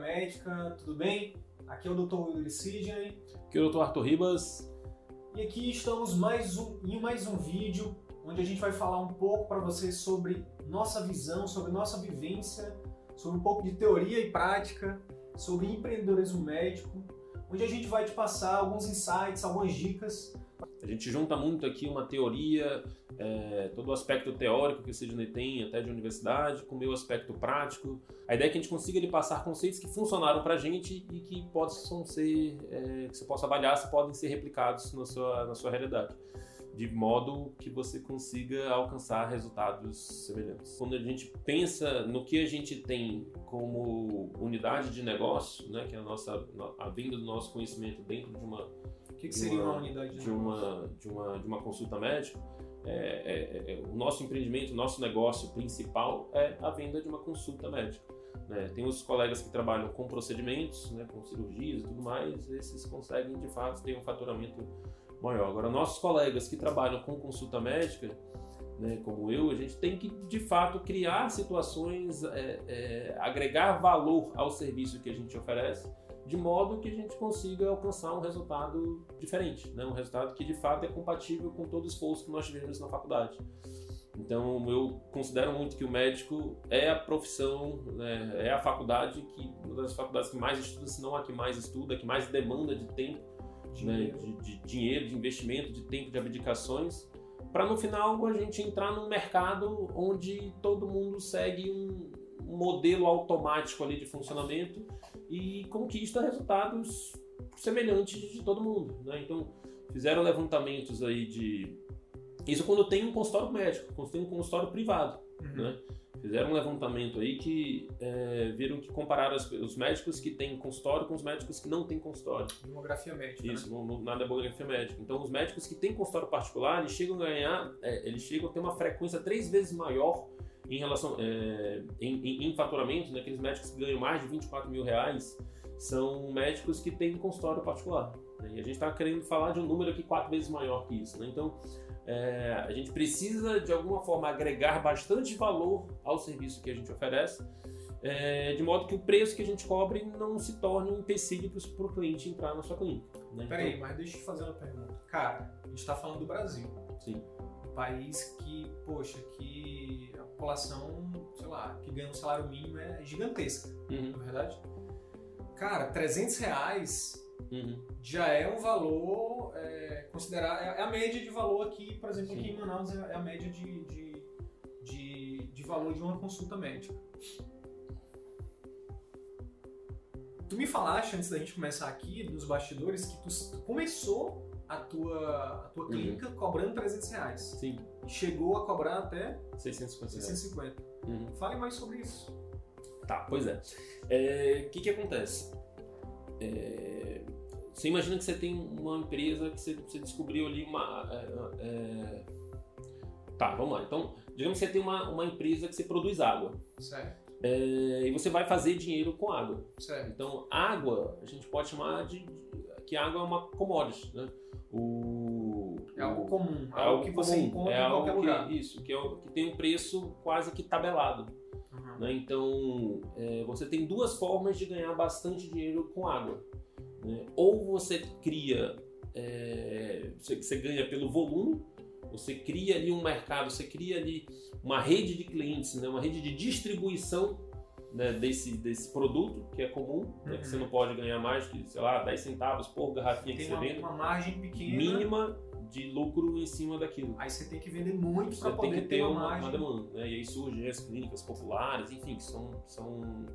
Médica, tudo bem? Aqui é o Dr. Wilder Sidney. Aqui é o Dr. Arthur Ribas. E aqui estamos mais um, em mais um vídeo onde a gente vai falar um pouco para vocês sobre nossa visão, sobre nossa vivência, sobre um pouco de teoria e prática, sobre empreendedorismo médico, onde a gente vai te passar alguns insights, algumas dicas a gente junta muito aqui uma teoria, é, todo o aspecto teórico que o Sidney tem, até de universidade, com o meu aspecto prático. A ideia é que a gente consiga lhe passar conceitos que funcionaram para a gente e que possam ser, é, que você possa avaliar se podem ser replicados na sua, na sua realidade de modo que você consiga alcançar resultados semelhantes. Quando a gente pensa no que a gente tem como unidade de negócio, né, que é a nossa a venda do nosso conhecimento dentro de uma o que, que seria uma, uma, unidade de, uma de uma de uma consulta médica? É, é, é, o nosso empreendimento, o nosso negócio principal é a venda de uma consulta médica. Né? Tem os colegas que trabalham com procedimentos, né, com cirurgias e tudo mais, esses conseguem de fato ter um faturamento maior. Agora, nossos colegas que trabalham com consulta médica, né, como eu, a gente tem que de fato criar situações, é, é, agregar valor ao serviço que a gente oferece de modo que a gente consiga alcançar um resultado diferente, né? um resultado que de fato é compatível com todo o esforço que nós tivemos na faculdade. Então eu considero muito que o médico é a profissão, né? é a faculdade que uma das faculdades que mais estuda, se não a que mais estuda, que mais demanda de tempo, né? de, de dinheiro, de investimento, de tempo, de abdicações, para no final a gente entrar num mercado onde todo mundo segue um, um modelo automático ali de funcionamento e conquista resultados semelhantes de todo mundo. Né? Então, fizeram levantamentos aí de. Isso quando tem um consultório médico, quando tem um consultório privado. Uhum. Né? Fizeram um levantamento aí que é, viram que compararam os médicos que têm consultório com os médicos que não têm consultório. Demografia médica. Isso, né? no, na demografia médica. Então, os médicos que têm consultório particular, eles chegam a ganhar, é, eles chegam a ter uma frequência três vezes maior em relação é, em, em, em, faturamento, né, aqueles médicos que ganham mais de 24 mil reais são médicos que têm consultório particular. Né, e a gente está querendo falar de um número aqui quatro vezes maior que isso. Né? Então, é, a gente precisa de alguma forma agregar bastante valor ao serviço que a gente oferece, é, de modo que o preço que a gente cobre não se torne um empecilho para o cliente entrar na sua clínica. Né? Peraí, então, mas deixa eu te fazer uma pergunta. Cara, a gente está falando do Brasil. Sim. País que, poxa, que população, sei lá, que ganha um salário mínimo é gigantesca, uhum. na é verdade. Cara, 300 reais uhum. já é um valor é, considerar é, é a média de valor aqui, por exemplo, Sim. aqui em Manaus é, é a média de, de, de, de valor de uma consulta médica. Tu me falaste antes da gente começar aqui, nos bastidores, que tu começou a tua, a tua uhum. clínica cobrando 300 reais. Sim. E chegou a cobrar até 650. 650. Uhum. Fale mais sobre isso. Tá, pois é. O é, que que acontece? É, você imagina que você tem uma empresa que você, você descobriu ali uma... É, é tá, vamos lá. Então, digamos que você tem uma, uma empresa que você produz água. Certo. É, e você vai fazer dinheiro com água. Certo. Então, água, a gente pode chamar de que água é uma commodity, né? O, é algo comum, é algo que comum, você encontra é em qualquer que, lugar. Isso, que, é, que tem um preço quase que tabelado. Uhum. Né? Então, é, você tem duas formas de ganhar bastante dinheiro com água. Né? Ou você cria, é, você, você ganha pelo volume, você cria ali um mercado, você cria ali uma rede de clientes, né? uma rede de distribuição né, desse, desse produto, que é comum, uhum. né, que você uhum. não pode ganhar mais que, sei lá, 10 centavos por garrafinha tem que você vende. uma margem pequena. Mínima de lucro em cima daquilo. Aí você tem que vender muito para poder tem que ter, uma, uma, margem. uma demanda. Né? E aí surgem as clínicas populares, enfim, que são, são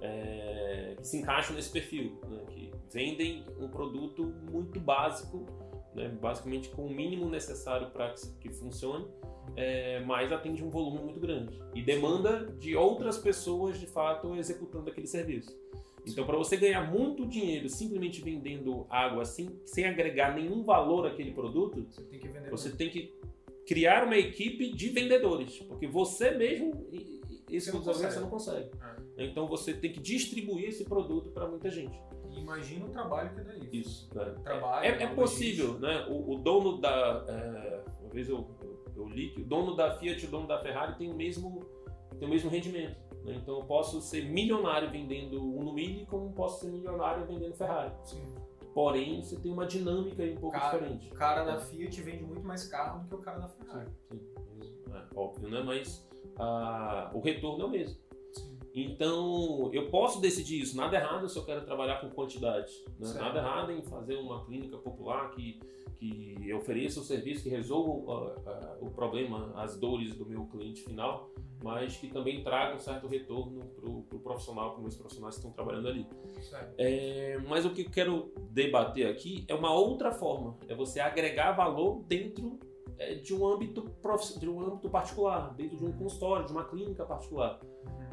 é, que se encaixam nesse perfil, né? que vendem um produto muito básico, né? basicamente com o mínimo necessário para que, que funcione, é, mas atende um volume muito grande e demanda de outras pessoas de fato executando aquele serviço. Então, para você ganhar muito dinheiro simplesmente vendendo água assim, sem agregar nenhum valor àquele produto, você tem que, você tem que criar uma equipe de vendedores, porque você mesmo esse você não consegue. Você não consegue. É. Então você tem que distribuir esse produto para muita gente. Imagina o trabalho que dá isso. Isso. É, trabalho, é, é possível, né? O, o, dono da. É, uma vez eu, eu li que o dono da Fiat e o dono da Ferrari têm o mesmo, têm o mesmo rendimento. Né? Então eu posso ser milionário vendendo Uno Mille, como posso ser milionário vendendo Ferrari. Sim. Porém, você tem uma dinâmica um pouco cara, diferente. O cara da Fiat vende muito mais carro do que o cara da Ferrari. Sim, sim. É, óbvio, né? Mas ah, o retorno é o mesmo. Então, eu posso decidir isso. Nada errado se eu quero trabalhar com quantidade. Né? Nada errado em fazer uma clínica popular que, que ofereça o serviço, que resolva uh, uh, o problema, as dores do meu cliente final, mas que também traga um certo retorno para o pro profissional, para os profissionais que estão trabalhando ali. É, mas o que eu quero debater aqui é uma outra forma. É você agregar valor dentro é, de um âmbito de um âmbito particular, dentro de um consultório, de uma clínica particular.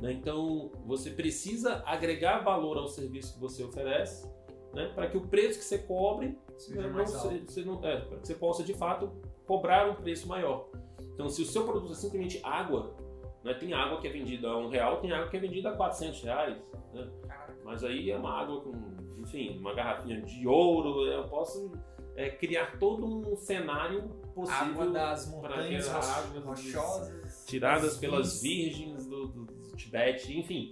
Né? Então, você precisa agregar valor ao serviço que você oferece, né? para que o preço que você cobre seja né, não, você, não, é, para que você possa de fato cobrar um preço maior. Então, se o seu produto é simplesmente água, né? tem água que é vendida a um real, tem água que é vendida a 400 reais, né? mas aí é uma água com, enfim, uma garrafinha de ouro, eu posso é, criar todo um cenário possível água das montanhas rochosas, tiradas pelas virgens do, do Tibete, enfim.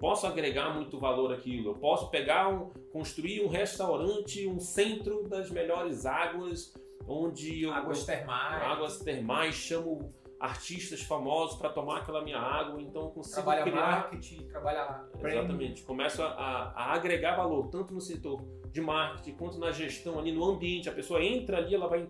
Posso agregar muito valor àquilo. Eu posso pegar um, construir um restaurante, um centro das melhores águas, onde eu, águas termais, águas termais, chamo artistas famosos para tomar aquela minha água, então eu consigo trabalha criar marketing, trabalhar exatamente, começo a, a, agregar valor tanto no setor de marketing quanto na gestão ali no ambiente. A pessoa entra ali, ela vai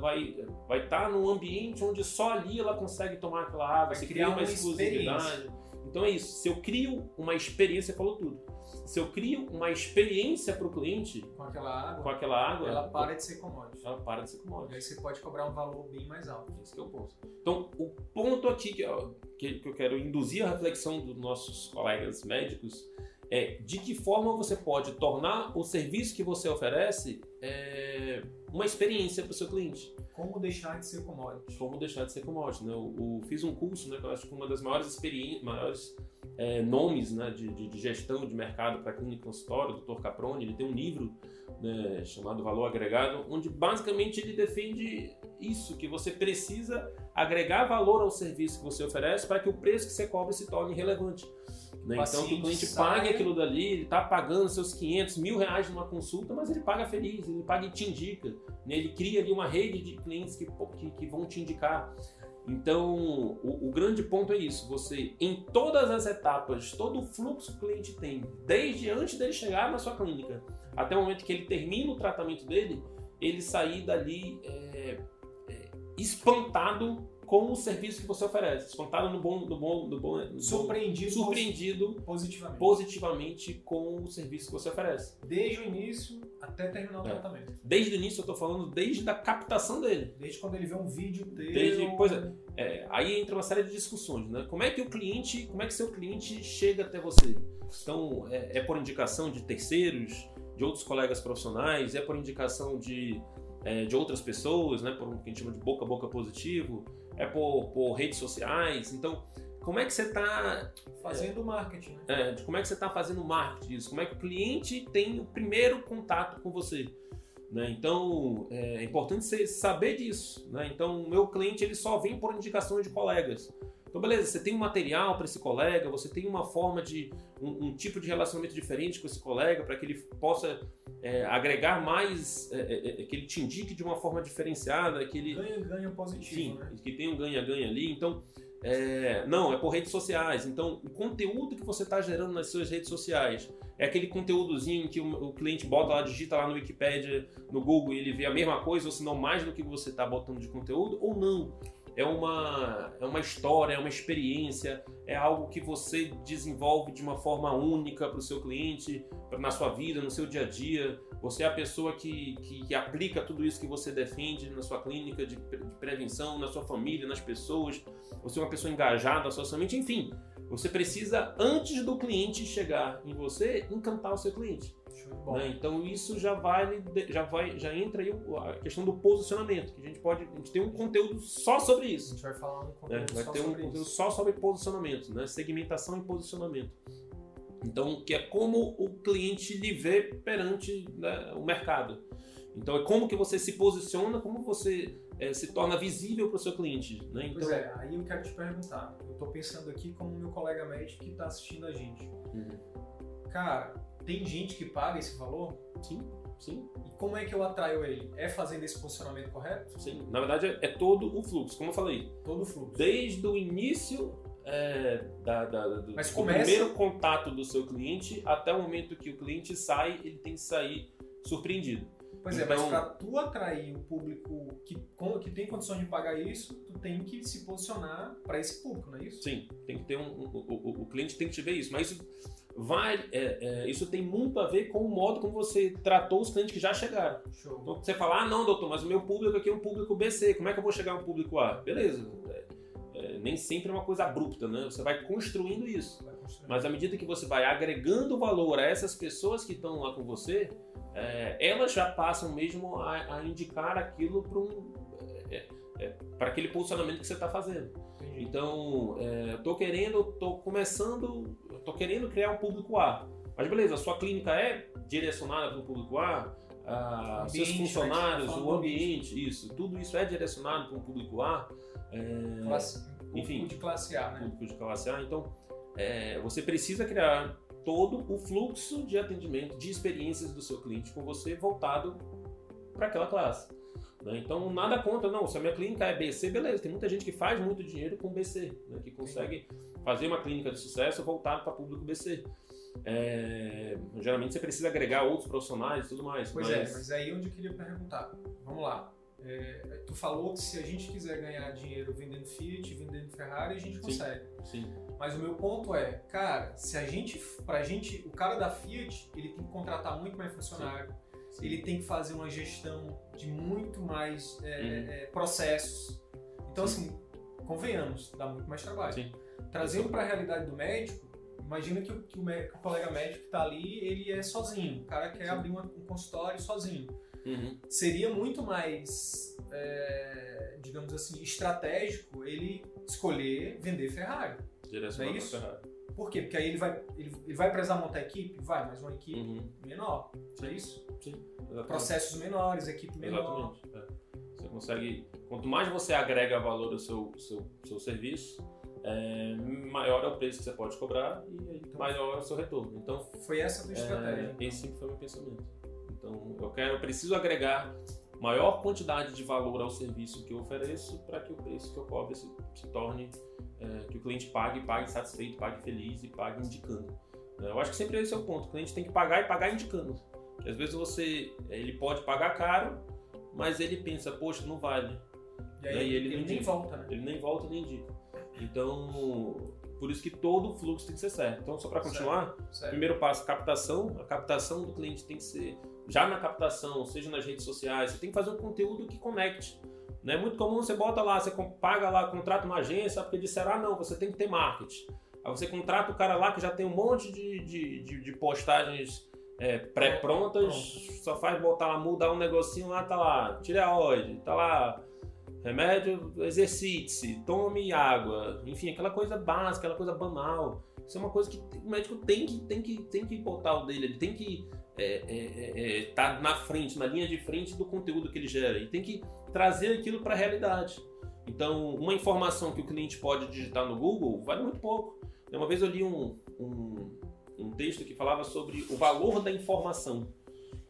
vai vai estar tá num ambiente onde só ali ela consegue tomar aquela água, vai se criar uma, uma exclusividade. Então é isso. Se eu crio uma experiência, falou tudo. Se eu crio uma experiência para o cliente com aquela água, com aquela água, ela para de ser commodity. Ela para de ser commodity. E aí você pode cobrar um valor bem mais alto. Esse é o ponto. Então, o ponto aqui que eu, que eu quero induzir a reflexão dos nossos colegas médicos é de que forma você pode tornar o serviço que você oferece é, uma experiência para o seu cliente. Como deixar de ser commodity. Como deixar de ser commodity. Né? Eu, eu fiz um curso, né, que eu acho que uma das maiores experiências, maiores é, nomes né, de, de, de, gestão de mercado para clínica consultório, o Dr. Caproni, ele tem um livro né, chamado Valor Agregado, onde basicamente ele defende isso, que você precisa agregar valor ao serviço que você oferece para que o preço que você cobra se torne relevante. Né? Então, que o cliente pague aquilo dali, ele está pagando seus 500, mil reais numa consulta, mas ele paga feliz, ele paga e te indica. Né? Ele cria ali uma rede de clientes que, que, que vão te indicar. Então, o, o, grande ponto é isso: você, em todas as etapas, todo o fluxo que o cliente tem, desde antes dele chegar na sua clínica até o momento que ele termina o tratamento dele, ele sair dali é, é, espantado com o serviço que você oferece. Espantado no bom, no bom, no bom, no surpreendido, surpreendido positivamente. positivamente com o serviço que você oferece. Desde o início até terminar o é. tratamento. Desde o início eu estou falando desde a captação dele. Desde quando ele vê um vídeo dele. Desde, pois é, é, aí entra uma série de discussões, né? Como é que o cliente, como é que seu cliente chega até você? Então é, é por indicação de terceiros, de outros colegas profissionais, é por indicação de é, de outras pessoas, né, por um que a gente chama de boca a boca positivo, é por, por redes sociais. Então, como é que você está fazendo é, marketing? Né? É, como é que você está fazendo marketing disso? Como é que o cliente tem o primeiro contato com você? Né? Então, é importante você saber disso. Né? Então, o meu cliente ele só vem por indicações de colegas. Então, beleza, você tem um material para esse colega, você tem uma forma de. Um, um, tipo de relacionamento diferente com esse colega para que ele possa é, agregar mais, é, é, é, que ele te indique de uma forma diferenciada, que ele. Ganha-ganha positivo. Enfim, né? que tem um ganha-ganha ali. Então, é, não, é por redes sociais. Então, o conteúdo que você está gerando nas suas redes sociais é aquele conteúdozinho que o, o, cliente bota lá, digita lá no Wikipedia, no Google e ele vê a mesma coisa, ou se não mais do que você está botando de conteúdo, ou não é uma, é uma história, é uma experiência, é algo que você desenvolve de uma forma única para o seu cliente, na sua vida, no seu dia a dia. Você é a pessoa que, que, que aplica tudo isso que você defende na sua clínica de, de, prevenção, na sua família, nas pessoas. Você é uma pessoa engajada socialmente, enfim. Você precisa, antes do cliente chegar em você, encantar o seu cliente. Né? Então isso já vai, já vai, já entra aí a questão do posicionamento, que a gente pode, a gente tem um conteúdo só sobre isso. A gente vai falar um conteúdo é, vai ter um conteúdo isso. só sobre posicionamento, né? Segmentação e posicionamento. Então, que é como o cliente lhe vê perante né, o mercado. Então, é como que você se posiciona, como você é, se torna visível para o seu cliente. Né? Então... Pois é, aí eu quero te perguntar. Eu estou pensando aqui como meu colega médico que está assistindo a gente. Uhum. Cara, tem gente que paga esse valor? Sim, sim. E como é que eu atraio ele? É fazendo esse posicionamento correto? Sim, na verdade é, todo o fluxo, como eu falei. Todo o fluxo. Desde o início é, da, da, do, começa... do primeiro contato do seu cliente até o momento que o cliente sai, ele tem que sair surpreendido. Pois então, é, mas então para tu atrair o público que, que tem condições de pagar isso, tu tem que se posicionar para esse público, não é isso? Sim, tem que ter um, um o, o, cliente tem que te ver isso, mas isso vai, é, é, isso tem muito a ver com o modo como você tratou os clientes que já chegaram. Show. Então você fala, ah, não, doutor, mas o meu público aqui é um público BC, como é que eu vou chegar a um público A? Beleza. É, é, nem sempre é uma coisa abrupta, né? Você vai construindo isso. Vai construindo. Mas à medida que você vai agregando valor a essas pessoas que estão lá com você, é, elas já passam mesmo a, a indicar aquilo para um, é, é, para aquele posicionamento que você está fazendo. Entendi. Então, estou querendo, estou começando, estou querendo criar um público A. Mas beleza, a sua clínica é direcionada para o público A, a, seus funcionários, o ambiente, isso, tudo isso é direcionado para um público A. É, enfim, público de classe A, né? Público de classe A. Então, é, você precisa criar todo o fluxo de atendimento, de experiências do seu cliente com você voltado para aquela classe. Né? Então, nada contra, não, se a minha clínica é BC, beleza, tem muita gente que faz muito dinheiro com BC, né? que consegue fazer uma clínica de sucesso voltada para público BC. É, geralmente você precisa agregar outros profissionais e tudo mais. Pois é, mas... é, mas aí onde eu queria perguntar. Vamos lá. É, tu falou que se a gente quiser ganhar dinheiro vendendo Fiat, vendendo Ferrari, a gente consegue. Sim. Mas o meu ponto é, cara, se a gente, pra gente, o cara da Fiat, ele tem que contratar muito mais funcionário, Sim. Ele tem que fazer uma gestão de muito mais é, uhum. é, processos. Então, Sim. assim, convenhamos, dá muito mais trabalho. Trazendo para a realidade do médico, imagina que o, que o, médico, o colega médico que está ali, ele é sozinho. O cara quer abrir uma, um consultório sozinho. Uhum. Seria muito mais, é, digamos assim, estratégico ele escolher vender Ferrari. Direção é isso? Ferrari. Por quê? Porque aí ele vai, ele, ele vai precisar montar equipe? Vai, mas uma equipe uhum. menor. Sim. É isso? Sim. Exatamente. Processos menores, equipe menor. Exatamente. É. Você consegue. Quanto mais você agrega valor ao seu, seu, seu serviço, é, maior é o preço que você pode cobrar e então, maior é o seu retorno. Então, foi essa a tua estratégia. É, esse sempre foi o meu pensamento. Então, eu quero, eu preciso agregar maior quantidade de valor ao serviço que eu ofereço para que o preço que eu cobro se, se torne é, que o cliente pague, pague satisfeito, pague feliz e pague indicando. É, eu acho que sempre esse é o ponto. O cliente tem que pagar e pagar indicando. Porque às vezes você, ele pode pagar caro, mas ele pensa, poxa, não vale. E aí, e ele, ele nem volta, né? Ele nem volta nem indica. Então, por isso que todo o fluxo tem que ser certo. Então, só para continuar, certo, primeiro passo, captação. A captação do cliente tem que ser já na captação, seja nas redes sociais, você tem que fazer um conteúdo que conecte. Não é muito comum você bota lá, você paga lá, contrata uma agência, porque disseram, ah não, você tem que ter marketing. Aí você contrata o cara lá que já tem um monte de, de, de, de postagens é, pré-prontas, só faz botar lá, mudar um negocinho lá, tá lá, tireoide, tá lá, remédio, exercite-se, tome água, enfim, aquela coisa básica, aquela coisa banal. Isso é uma coisa que o médico tem que, tem que, tem que botar o dele, ele tem que é, é, é, é, tá na frente, na linha de frente do conteúdo que ele gera e tem que trazer aquilo para a realidade. Então, uma informação que o cliente pode digitar no Google vale muito pouco. Uma vez eu li um, um, um texto que falava sobre o valor da informação.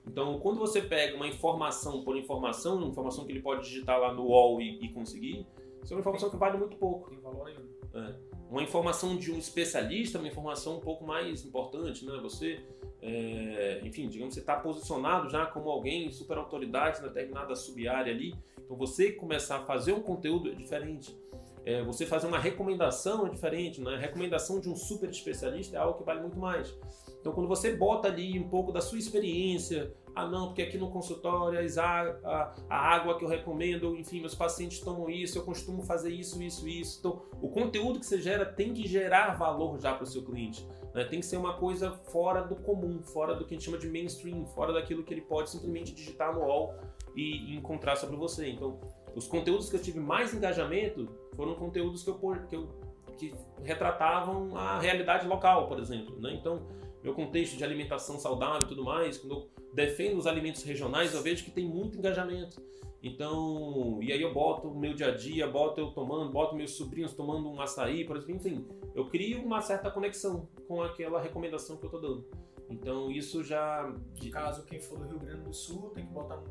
Então, quando você pega uma informação por informação, uma informação que ele pode digitar lá no UOL e, e conseguir, isso é uma informação que vale muito pouco. Tem valor nenhum. É. Uma informação de um especialista é uma informação um pouco mais importante, né? Você é, enfim, digamos que você está posicionado já como alguém super autoridade na determinada sub-área ali, então você começar a fazer um conteúdo é diferente. É, você fazer uma recomendação é diferente, né? A recomendação de um super especialista é algo que vale muito mais. Então, quando você bota ali um pouco da sua experiência, ah, não, porque aqui no consultório a, água que eu recomendo, enfim, meus pacientes tomam isso, eu costumo fazer isso, isso, isso. Então, o conteúdo que você gera tem que gerar valor já para o seu cliente. Né? Tem que ser uma coisa fora do comum, fora do que a gente chama de mainstream, fora daquilo que ele pode simplesmente digitar no wall e, e encontrar sobre você. Então, os conteúdos que eu tive mais engajamento foram conteúdos que eu, que eu que retratavam a realidade local, por exemplo. Né? Então, meu contexto de alimentação saudável e tudo mais, quando eu defendo os alimentos regionais, eu vejo que tem muito engajamento. Então, e aí eu boto o meu dia a dia, boto eu tomando, boto meus sobrinhos tomando um açaí, por exemplo, enfim, eu crio uma certa conexão com aquela recomendação que eu tô dando. Então, isso já... No caso, quem for do Rio Grande do Sul tem que botar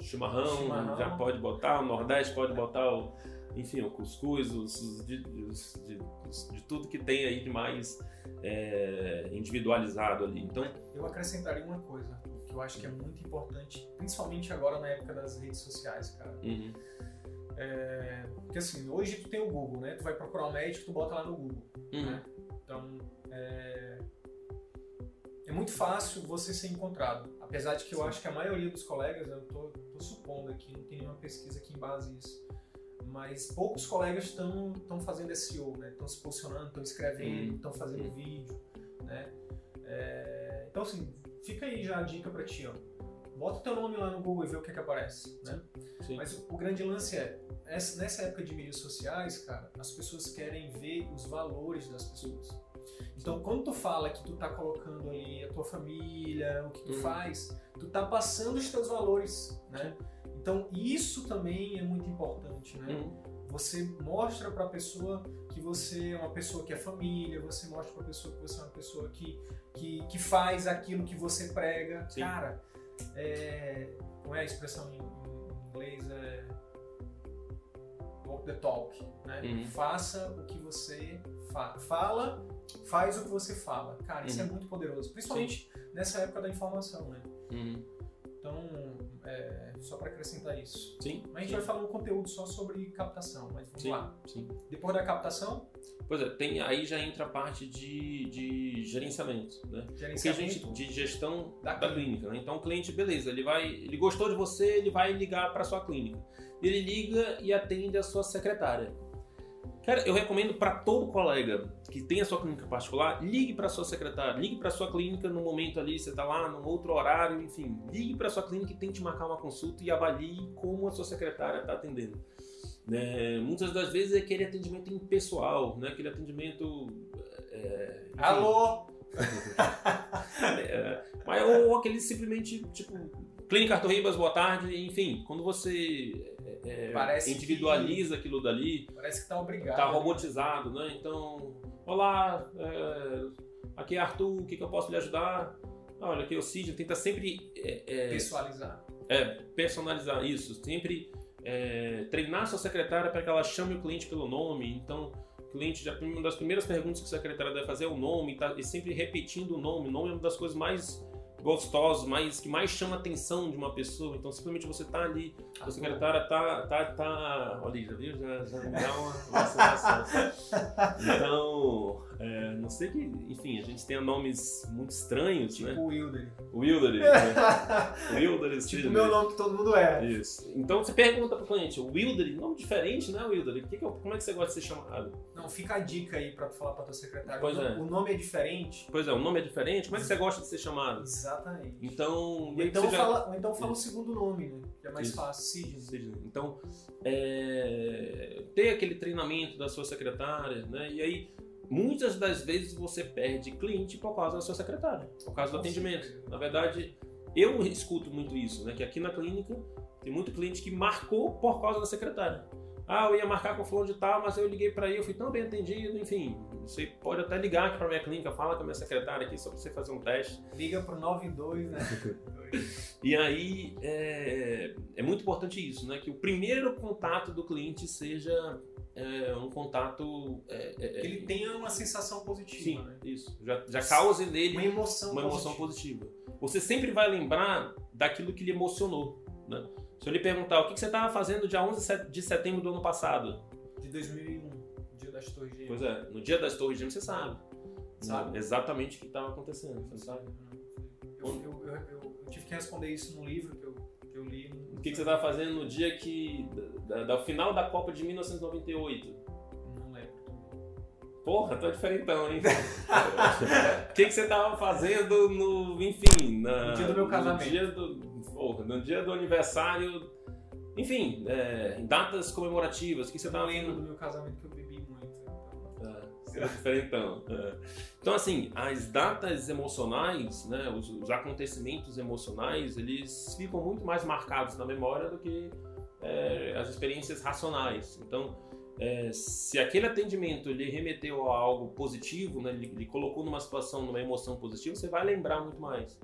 chimarrão, chimarrão. já pode botar, o Nordeste pode botar o enfim, o cuscuz, os, de, de, de, tudo que tem aí de mais é, individualizado ali. Então, eu acrescentaria uma coisa que eu acho que é muito importante, principalmente agora na época das redes sociais, cara. Uhum. É, porque assim, hoje tu tem o Google, né? Tu vai procurar um médico, tu bota lá no Google, uhum. né? Então, é, é muito fácil você ser encontrado. Apesar de que eu Sim. acho que a maioria dos colegas, eu tô, tô supondo aqui, não tem nenhuma pesquisa que embase isso mas poucos colegas estão fazendo SEO, né? Estão se posicionando, estão escrevendo, estão fazendo vídeo, né? É, então, assim, fica aí já a dica para ti, ó. Bota teu nome lá no Google e vê o que, é que aparece, né? Sim. Mas o, o grande lance é, essa, nessa época de mídias sociais, cara, as pessoas querem ver os valores das pessoas. Então, quando tu fala que tu tá colocando ali a tua família, o que tu uhum. faz, tu tá passando os teus valores, né? Então, isso também é muito importante, né? Uhum. Você mostra para a pessoa que você é uma pessoa que é família, você mostra para a pessoa que você é uma pessoa que, que, que faz aquilo que você prega. Sim. Cara, é, não é a expressão em, em inglês? É walk the talk, né? Uhum. Faça o que você fa fala, faz o que você fala. Cara, isso é uhum. é muito poderoso, principalmente Sim. nessa época da informação, né? Uhum. É, só para acrescentar isso. Sim. Mas a gente sim. vai falar um conteúdo só sobre captação, mas vamos sim, lá. Sim. Depois da captação? Pois é, tem, aí já entra a parte de, de gerenciamento, né? Gerenciamento. Porque a gente, de gestão da, da clínica, né? Então o cliente, beleza, ele vai, ele gostou de você, ele vai ligar para sua clínica. Ele liga e atende a sua secretária. Cara, eu recomendo para todo colega que tem a sua clínica particular, ligue para sua secretária, ligue para sua clínica no momento ali, você está lá num outro horário, enfim, ligue para sua clínica e tente marcar uma consulta e avalie como a sua secretária está atendendo. É, muitas das vezes é aquele atendimento impessoal, né? aquele atendimento. É, Alô! é, mas ou aquele simplesmente tipo Clínica Arthur Ribas, boa tarde. Enfim, quando você é, é individualiza que, aquilo dali. Parece que tá obrigado. Tá né? robotizado, né? Então, olá, é, aqui é Arthur, o que, que eu posso lhe ajudar? Ah, olha, aqui é o Cid, tenta sempre. É, é, Pessoalizar. É, personalizar isso. Sempre é, treinar sua secretária para que ela chame o cliente pelo nome. Então, cliente, já, uma das primeiras perguntas que a secretária deve fazer é o nome, tá, e sempre repetindo o nome. O nome é uma das coisas mais gostosos, mais, que mais chama a atenção de uma pessoa. Então, simplesmente você tá ali, a ah, secretária tá, tá, tá, olha, já viu? Já, já me dá uma, uma Então, é, não sei que, enfim, a gente tem nomes muito estranhos, tipo né? Tipo o Wilder. O Wilder, né? Wilder, Tipo o meu nome que todo mundo é. Isso. Então você pergunta pro cliente, o Wilder, nome diferente, né, Wilder? Que que é, como é que você gosta de ser chamado? Não, fica a dica aí pra tu falar pra tua secretária. Pois o, é. o nome é diferente. Pois é, o nome é diferente. Como é que você gosta de ser chamado? Exatamente. Então... Ou então, fala, ou então fala o segundo nome, né? Que é mais Isso. fácil, Sidney. Sidney. Então, é... ter aquele treinamento da sua secretária, né? E aí muitas das vezes você perde cliente por causa da sua secretária, por causa do atendimento. Na verdade, eu escuto muito isso, né? Que aqui na clínica tem muito cliente que marcou por causa da secretária. Ah, eu ia marcar com o fulano de tal, mas eu liguei para aí, eu fui tão bem atendido, enfim. Você pode até ligar aqui para minha clínica, fala com a minha secretária aqui só para você fazer um teste. Liga pro 92, né? e aí é, é muito importante isso, né? Que o primeiro contato do cliente seja é, um contato. É, é, que ele tenha uma sensação positiva. Sim, né? isso. Já, já cause nele uma emoção, uma emoção positiva. positiva. Você sempre vai lembrar daquilo que lhe emocionou. Né? Se eu lhe perguntar o que você estava fazendo dia 11 de setembro do ano passado? De 2001, dia das Torres Gêmeas. Pois é, no dia das Torres Gêmeas você sabe. Sabe? Exatamente o que estava acontecendo. Você sabe? Eu, eu, eu, eu, tive que responder isso no livro que eu, eu li. O que, que você estava fazendo no dia que da, da, final da Copa de 1998? Não lembro. Porra, tô diferentão, hein? O que, que você tava fazendo no. Enfim, na, no dia do meu casamento. No dia do, porra, no dia do aniversário. Enfim, é, em datas comemorativas. O que você tava lendo do meu casamento que eu bebi muito. Então. É, cara diferentão. É. Então, assim, as datas emocionais, né, os, os, acontecimentos emocionais, eles ficam muito mais marcados na memória do que é, as experiências racionais. Então, é, se aquele atendimento lhe remeteu a algo positivo, né, lhe, lhe, colocou numa situação, numa emoção positiva, você vai lembrar muito mais.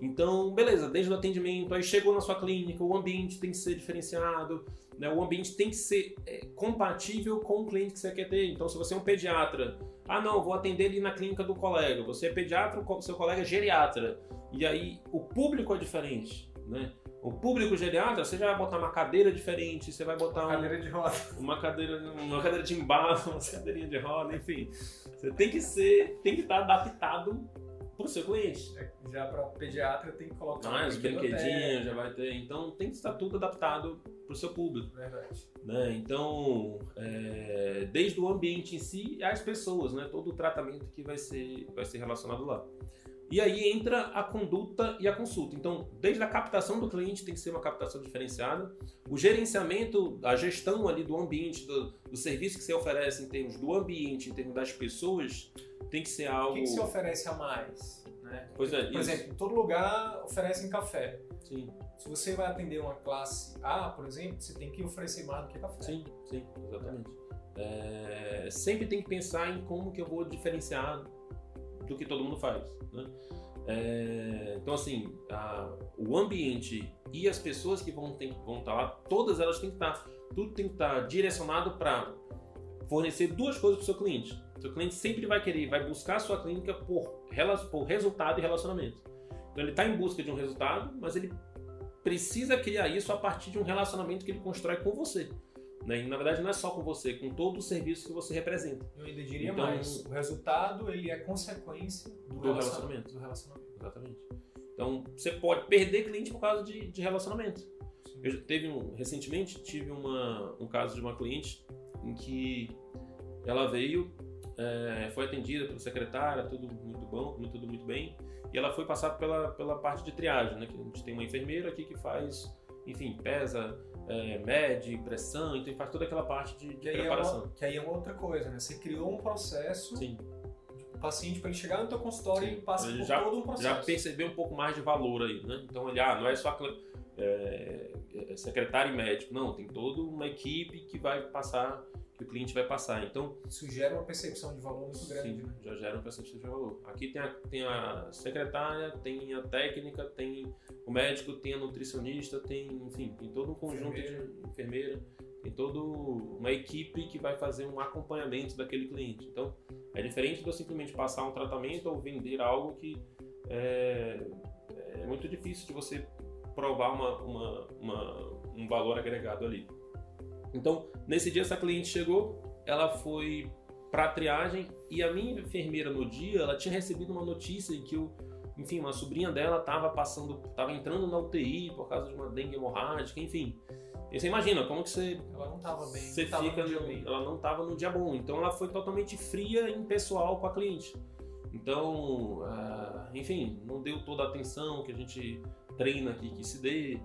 Então, beleza, desde o atendimento, aí chegou na sua clínica, o ambiente tem que ser diferenciado, né, o ambiente tem que ser é, compatível com o cliente que você quer ter. Então, se você é um pediatra, ah não, vou atender ele na clínica do colega, você é pediatra, seu colega é geriatra, e aí o público é diferente, né? O público geriatra, você já vai botar uma cadeira diferente, você vai botar uma um, cadeira de roda, uma cadeira, uma cadeira de embalo, uma cadeirinha de roda, enfim. Você tem que ser, tem que estar adaptado para o seu cliente. É, já para pediatra tem que colocar ah, um os brinquedinhos, já vai ter. Então tem que estar tudo adaptado para o seu público. Verdade. Né? Então, é, desde o ambiente em si às pessoas, né? todo o tratamento que vai ser, vai ser relacionado lá. E aí entra a conduta e a consulta. Então, desde a captação do cliente tem que ser uma captação diferenciada, o gerenciamento, a gestão ali do ambiente, do, do serviço que você oferece em termos do ambiente, em termos das pessoas, tem que ser algo. O que, que se oferece a mais? Né? Pois é, por isso. exemplo, em todo lugar oferecem café. Sim. Se você vai atender uma classe A, por exemplo, você tem que oferecer mais do que café. Sim, sim, exatamente. É, sempre tem que pensar em como que eu vou diferenciar do que todo mundo faz. Né? É, então, assim, a, o ambiente e as pessoas que vão, ter, vão estar lá, todas elas têm que estar, tudo tem que estar direcionado para fornecer duas coisas para o seu cliente. Seu cliente sempre vai querer, vai buscar a sua clínica por, por resultado e relacionamento. Então, ele está em busca de um resultado, mas ele precisa criar isso a partir de um relacionamento que ele constrói com você. Né? E, na verdade, não é só com você, com todo o serviço que você representa. Eu ainda diria então, mais, o resultado ele é consequência do, do relacionamento. Do relacionamento. Exatamente. Então, você pode perder cliente por causa de, de relacionamento. Sim. Eu teve um, recentemente tive uma, um caso de uma cliente em que ela veio, é, foi atendida pela secretária, tudo muito bom, tudo muito bem, e ela foi passar pela, pela parte de triagem, né? Que a gente tem uma enfermeira aqui que faz, enfim, pesa, é, mede pressão, então faz toda aquela parte de, de que preparação. É uma, que aí é uma outra coisa, né? Você criou um processo Sim. o paciente para ele chegar no teu consultório Sim. e passa por já, todo um processo. Já percebeu um pouco mais de valor aí, né? Então ele, ah, não é só é, é, secretário e médico, não, tem toda uma equipe que vai passar que o cliente vai passar. Então isso gera uma percepção de valor muito grande. Sim, né? já gera uma percepção de valor. Aqui tem a, tem a secretária, tem a técnica, tem o médico, tem a nutricionista, tem, enfim, tem todo um conjunto enfermeira. de enfermeira, tem toda uma equipe que vai fazer um acompanhamento daquele cliente. Então é diferente de eu simplesmente passar um tratamento ou vender algo que é, é muito difícil de você provar uma, uma, uma, um valor agregado ali. Então, nesse dia essa cliente chegou, ela foi para triagem e a minha enfermeira no dia, ela tinha recebido uma notícia em que o enfim, uma sobrinha dela estava passando, estava entrando na UTI por causa de uma dengue hemorrágica, enfim. E você imagina como que você ela não estava bem, você fica no, no ela não estava no dia bom. Então ela foi totalmente fria e impessoal com a cliente. Então, uh, enfim, não deu toda a atenção que a gente treina aqui que se dê.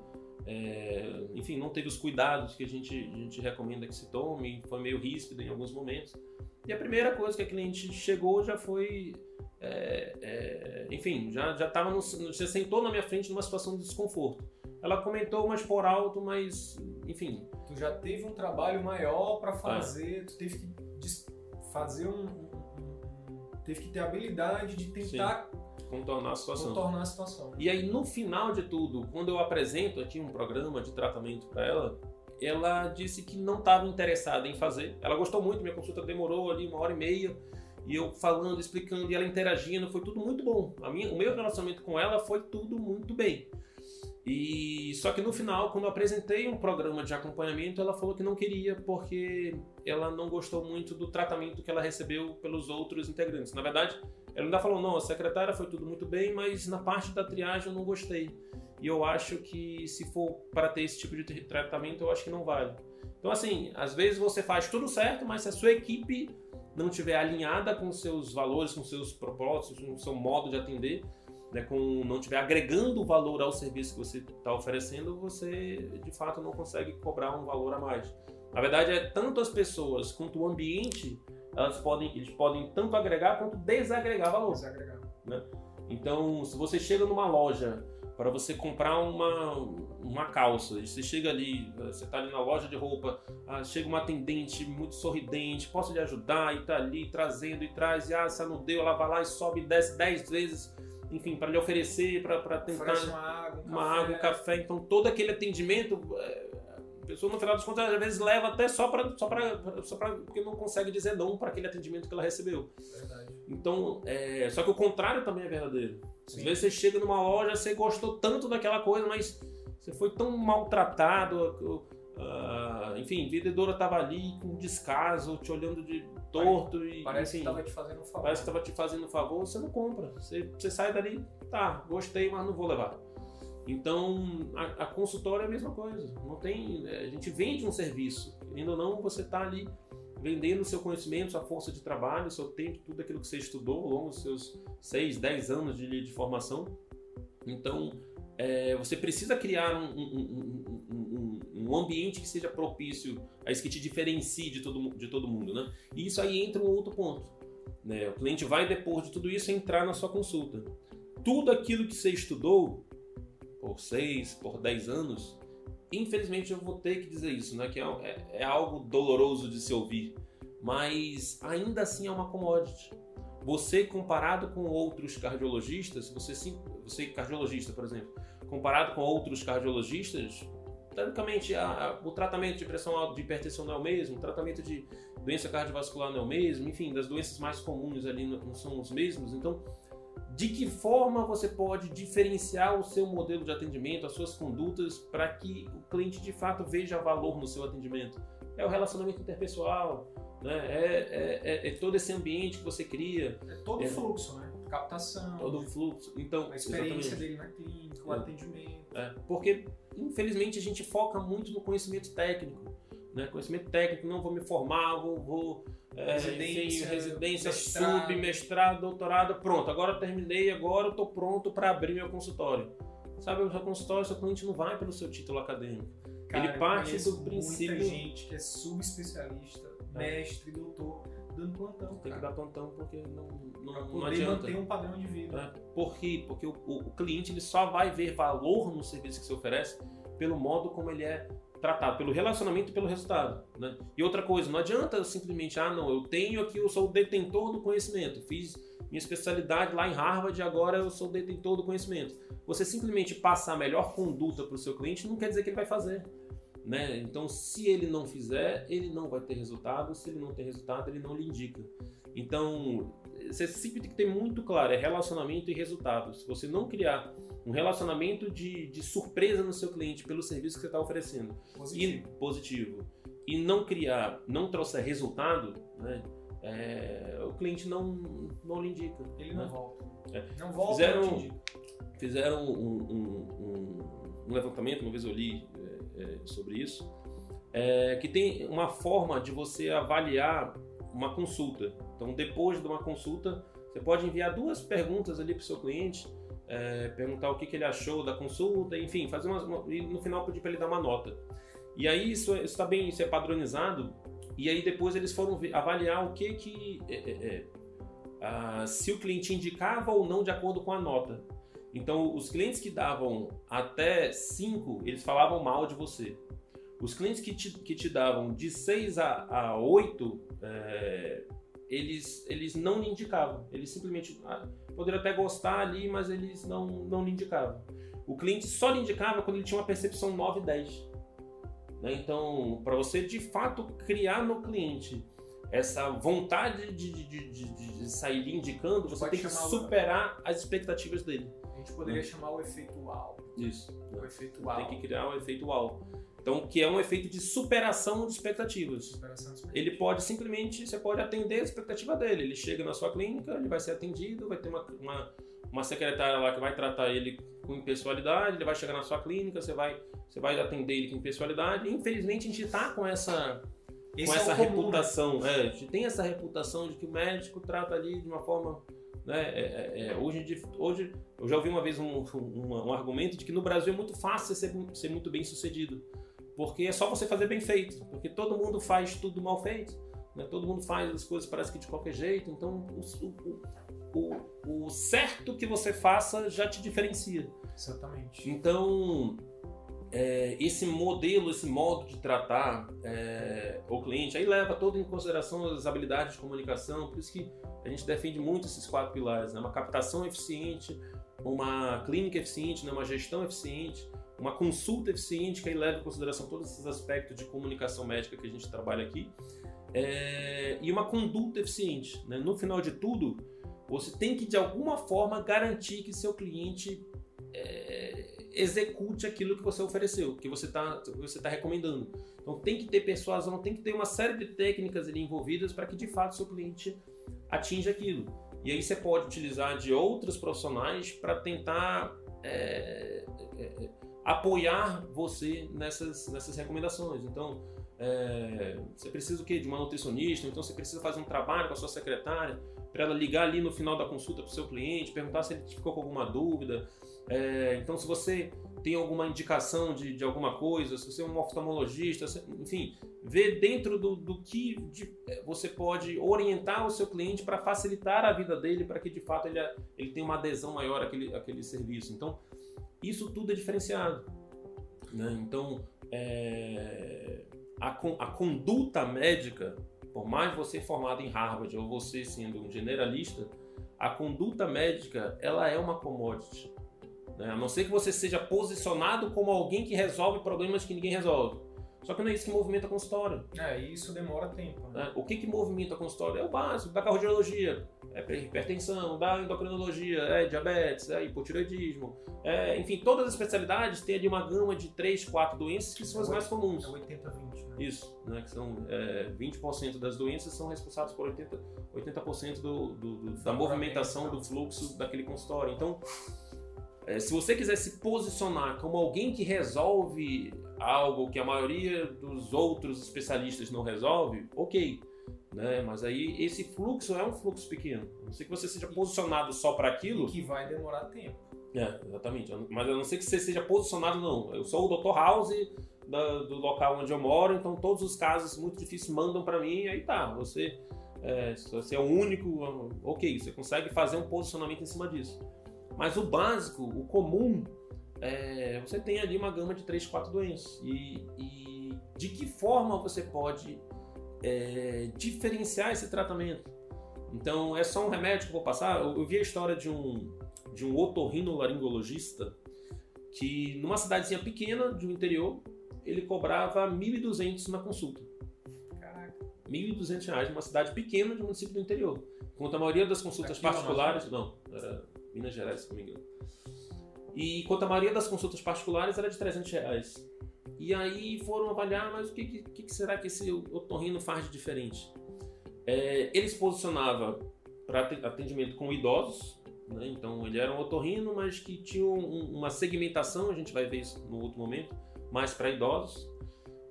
É, enfim, não teve os cuidados que a gente, a gente recomenda que se tome, foi meio ríspido em alguns momentos. E a primeira coisa que a cliente chegou já foi. É, é, enfim, já, já tava no, você sentou na minha frente numa situação de desconforto. Ela comentou mais por alto, mas enfim. Tu já teve um trabalho maior para fazer, tu teve que fazer um, Teve que ter habilidade de tentar. Sim contornar a situação. Contornar a situação. E aí, no final de tudo, quando eu apresento aqui um programa de tratamento para ela, ela disse que não estava interessada em fazer. Ela gostou muito, minha consulta demorou ali uma hora e meia. E eu falando, explicando, e ela interagindo, foi tudo muito bom. A minha, o meu relacionamento com ela foi tudo muito bem. E só que no final, quando eu apresentei um programa de acompanhamento, ela falou que não queria porque ela não gostou muito do tratamento que ela recebeu pelos outros integrantes. Na verdade, ela ainda falou: não, a secretária foi tudo muito bem, mas na parte da triagem eu não gostei. E eu acho que se for para ter esse tipo de tratamento, eu acho que não vale. Então, assim, às vezes você faz tudo certo, mas se a sua equipe não estiver alinhada com seus valores, com seus propósitos, com seu modo de atender, né, com não estiver agregando valor ao serviço que você está oferecendo, você de fato não consegue cobrar um valor a mais. Na verdade, é tanto as pessoas quanto o ambiente elas podem, eles podem tanto agregar quanto desagregar valor. Desagregar. Né? Então, se você chega numa loja para você comprar uma, uma calça, você chega ali, você está ali na loja de roupa, ah, chega uma atendente muito sorridente, posso lhe ajudar, e tá ali trazendo e traz, e ah, se não deu, ela vai lá e sobe e desce 10 vezes, enfim, para lhe oferecer, para tentar uma água, um uma café. água, um café. Então, todo aquele atendimento, é, a pessoa no final das contas às vezes leva até só para só para só para porque não consegue dizer não para aquele atendimento que ela recebeu. Verdade. Então, é, só que o contrário também é verdadeiro. Às Sim. vezes você chega numa loja, você gostou tanto daquela coisa, mas você foi tão maltratado, ah, enfim, a vendedora tava ali com descaso, te olhando de torto e Parece enfim, que tava te fazendo um favor. parece que tava te fazendo um favor, você não compra. Você, você sai dali, tá, gostei, mas não vou levar. Então, a, a consultória é a mesma coisa. Não tem, é, a gente vende um serviço. Querendo ou não, você está ali vendendo o seu conhecimento, sua força de trabalho, seu tempo, tudo aquilo que você estudou ao longo dos seus 6, 10 anos de, de formação. Então, é, você precisa criar um, um, um, um, ambiente que seja propício a isso que te diferencie de todo, de todo mundo. Né? E isso aí entra um outro ponto. Né? O cliente vai, depois de tudo isso, entrar na sua consulta. Tudo aquilo que você estudou por 6, por 10 anos, infelizmente eu vou ter que dizer isso, né? que é, é, é algo doloroso de se ouvir, mas ainda assim é uma commodity. Você comparado com outros cardiologistas, você, você cardiologista, por exemplo, comparado com outros cardiologistas, teoricamente a, a, o tratamento de pressão alta de hipertensão não é o mesmo, o tratamento de doença cardiovascular não é o mesmo, enfim, das doenças mais comuns ali não, não são os mesmos. Então, de que forma você pode diferenciar o seu modelo de atendimento, as suas condutas, para que o cliente de fato veja valor no seu atendimento? É o relacionamento interpessoal, né? é, é, é todo esse ambiente que você cria. É todo o fluxo, né? Captação. Todo o fluxo. Então, a experiência exatamente. dele na clínica, o é. atendimento. É. Porque, infelizmente, a gente foca muito no conhecimento técnico. Né? Conhecimento técnico, não vou me formar, vou, vou é, residência, enfim, residência mestrado. sub, mestrado, doutorado, pronto, agora terminei, agora estou pronto para abrir meu consultório. Sabe, o seu consultório, seu cliente não vai pelo seu título acadêmico. Cara, Ele parte do princípio. Muita gente que é subespecialista, é. mestre, doutor, dando plantão. Tem cara. que dar plantão porque não, não, pra não poder adianta. manter um padrão de vida. É. Por quê? Porque o, o, o cliente ele só vai ver valor no serviço que você oferece pelo modo como ele é tratado pelo relacionamento e pelo resultado. Né? E outra coisa, não adianta eu simplesmente, ah, não, eu tenho aqui, eu sou o detentor do conhecimento, fiz minha especialidade lá em Harvard e agora eu sou o detentor do conhecimento. Você simplesmente passar a melhor conduta para o seu cliente não quer dizer que ele vai fazer. Né? Então, se ele não fizer, ele não vai ter resultado, se ele não tem resultado, ele não lhe indica. Então, você sempre tem que ter muito claro, é relacionamento e resultado. Se você não criar um relacionamento de, de surpresa no seu cliente pelo serviço que você está oferecendo Positivo. e positivo e não criar, não trouxer resultado, né, é, o cliente não, não lhe indica. Ele né? não volta. É. Não volta, Fizeram- não. Fizeram um, um- um- um levantamento, uma vez eu li é, sobre isso, é, que tem uma forma de você avaliar uma consulta. Então, depois de uma consulta, você pode enviar duas perguntas ali para o seu cliente, é, perguntar o que, que ele achou da consulta, enfim, fazer uma, uma- e no final pedir para ele dar uma nota. E aí isso está bem, isso é padronizado. E aí depois eles foram avaliar o que que é, é, é, ah, se o cliente indicava ou não de acordo com a nota. Então, os clientes que davam até 5, eles falavam mal de você. Os clientes que te, que te davam de 6 a, a 8, é, eles, eles não lhe indicavam. Eles simplesmente ah, poderiam até gostar ali, mas eles não, não lhe indicavam. O cliente só lhe indicava quando ele tinha uma percepção 9 e 10. Né? Então, para você de fato criar no cliente essa vontade de, de, de, de- sair lhe indicando, você Pode tem que superar as expectativas dele. Gente poderia chamar o efeito uau. Isso. O efeito uau. Tem que criar o efeito uau. Então, que é um efeito de superação de expectativas. Superação dos Ele pode simplesmente, você pode atender a expectativa dele. Ele chega na sua clínica, ele vai ser atendido, vai ter uma, uma, uma secretária lá que vai tratar ele com impessoalidade, ele vai chegar na sua clínica, você vai, você vai atender ele com impessoalidade. E, infelizmente, a gente está com essa, Esse com é essa comum, né? reputação. É, a gente tem essa reputação de que o médico trata ali de uma forma. Né, é, é, é, hoje, hoje eu já ouvi uma vez um, um, um argumento de que no Brasil é muito fácil ser, ser muito bem sucedido. Porque é só você fazer bem feito. Porque todo mundo faz tudo mal feito. né? todo mundo faz as coisas parece que de qualquer jeito, então o, o, o, o certo que você faça já te diferencia. Exatamente. Então, é, esse modelo, esse modo de tratar é, o cliente, aí leva todo em consideração as habilidades de comunicação, por isso que a gente defende muito esses quatro pilares, né? uma captação eficiente, uma clínica eficiente, né? uma gestão eficiente, uma consulta eficiente, que aí leva em consideração todos esses aspectos de comunicação médica que a gente trabalha aqui, é, e uma conduta eficiente. Né? No final de tudo, você tem que de alguma forma garantir que seu cliente é, execute aquilo que você ofereceu, que você está você tá recomendando. Então tem que ter persuasão, tem que ter uma série de técnicas ali envolvidas para que de fato seu cliente atinja aquilo. E aí você pode utilizar de outros profissionais para tentar é, é, é, apoiar você nessas, nessas recomendações. Então, é, você precisa o quê? De uma nutricionista, então você precisa fazer um trabalho com a sua secretária para ela ligar ali no final da consulta para o seu cliente, perguntar se ele ficou com alguma dúvida, é, então, se você tem alguma indicação de, de alguma coisa, se você é um oftalmologista, enfim, ver dentro do, do que de, é, você pode orientar o seu cliente para facilitar a vida dele, para que de fato ele, ele tenha uma adesão maior àquele, àquele serviço. Então, isso tudo é diferenciado. Né? Então, é, a, a conduta médica, por mais você formado em Harvard ou você sendo um generalista, a conduta médica ela é uma commodity. Né? A não ser que você seja posicionado como alguém que resolve problemas que ninguém resolve. Só que não é isso que movimenta a consultório. É, e isso demora tempo. Né? É, o que, que movimenta a consultório? É o básico, da cardiologia, é hipertensão, da endocrinologia, é diabetes, é hipotireoidismo. É, enfim, todas as especialidades têm ali uma gama de 3, 4 doenças que são as mais comuns. É 80-20, né? Isso, né? Que são é, 20% das doenças são responsáveis por 80%, 80 do, do, do, da movimentação do fluxo daquele consultório. Então, é, se você quiser se posicionar como alguém que resolve algo que a maioria dos outros especialistas não resolve, ok. Né? Mas aí esse fluxo é um fluxo pequeno. A não ser que você seja posicionado só para aquilo. Que vai demorar tempo. É, exatamente. Mas a não ser que você seja posicionado, não. Eu sou o Dr. House da, do local onde eu moro, então todos os casos muito difíceis mandam para mim, aí tá. Você, é, você é o único, ok. Você consegue fazer um posicionamento em cima disso. Mas o básico, o comum, é, você tem ali uma gama de 3, 4 doenças. E, e de que forma você pode é, diferenciar esse tratamento? Então, é só um remédio que eu vou passar? Eu, eu vi a história de um, de um otorrinolaringologista que, numa cidadezinha pequena do interior, ele cobrava 1.200 na consulta. Caraca. 1.200 reais numa cidade pequena de um município do interior. Enquanto a maioria das consultas Aqui particulares. Não, era Minas Gerais, se não me engano. E enquanto a maioria das consultas particulares era de 300 reais. E aí foram avaliar, mas o que, que, que será que esse otorrino faz de diferente? É, ele se posicionava para atendimento com idosos, né? então ele era um otorrino, mas que tinha um, uma segmentação, a gente vai ver isso no outro momento, mais para idosos.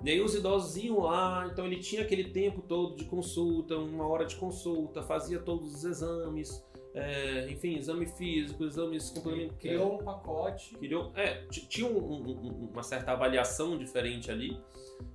E aí os idosos iam lá, então ele tinha aquele tempo todo de consulta, uma hora de consulta, fazia todos os exames, é, enfim, exame físico, exames complementares. Criou um pacote. Criou, é, tinha um, um, uma certa avaliação diferente ali,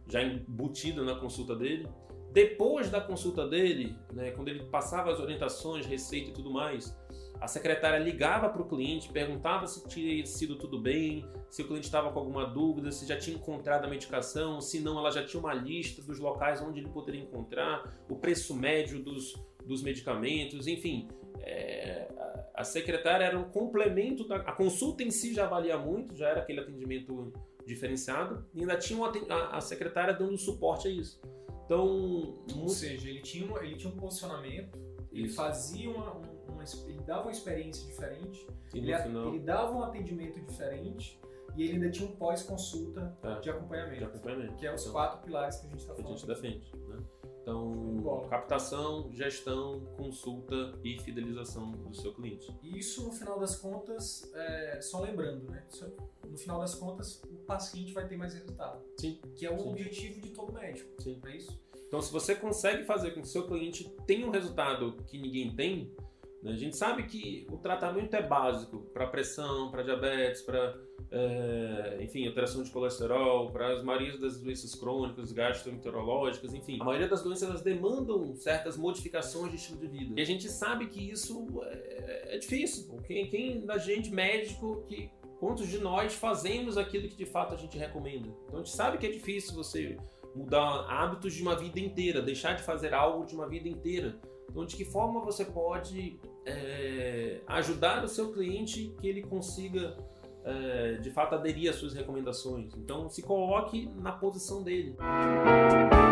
já embutida na consulta dele. Depois da consulta dele, né, quando ele passava as orientações, receita e tudo mais, a secretária ligava para o cliente, perguntava se tinha sido tudo bem, se o cliente estava com alguma dúvida, se já tinha encontrado a medicação, se não, ela já tinha uma lista dos locais onde ele poderia encontrar, o preço médio dos, dos medicamentos, enfim, é, a secretária era um complemento da. A consulta em si já valia muito, já era aquele atendimento diferenciado, e ainda tinha uma, a, a secretária dando suporte a isso. Então. Ou muito... seja, ele tinha, ele tinha um posicionamento, ele fazia uma, uma, Ele dava uma experiência diferente, ele, ele dava um atendimento diferente e ele ainda tinha um pós-consulta é, de, acompanhamento, de acompanhamento. Que é os então, quatro pilares que a gente está falando. Que a gente defende. Né? Então, captação, gestão, consulta e fidelização do seu cliente. E isso, no final das contas, é, só lembrando, né? Isso, no final das contas, o paciente vai ter mais resultado. Sim. Que é o sim. objetivo de todo médico. Sim. É isso? Então, se você consegue fazer com que o seu cliente tenha um resultado que ninguém tem, Né? A gente sabe que o tratamento é básico para pressão, para diabetes, para é, enfim, alteração de colesterol, para as maioria das doenças crônicas, gastroenterológicas, enfim. A maioria das doenças elas demandam certas modificações de estilo de vida. E a gente sabe que isso é, é difícil. Quem, quem da gente, médico, que quantos de nós fazemos aquilo que de fato a gente recomenda? Então a gente sabe que é difícil você mudar hábitos de uma vida inteira, deixar de fazer algo de uma vida inteira. Então, de que forma você pode é, ajudar o seu cliente que ele consiga é, de fato aderir às suas recomendações? Então, se coloque na posição dele. Música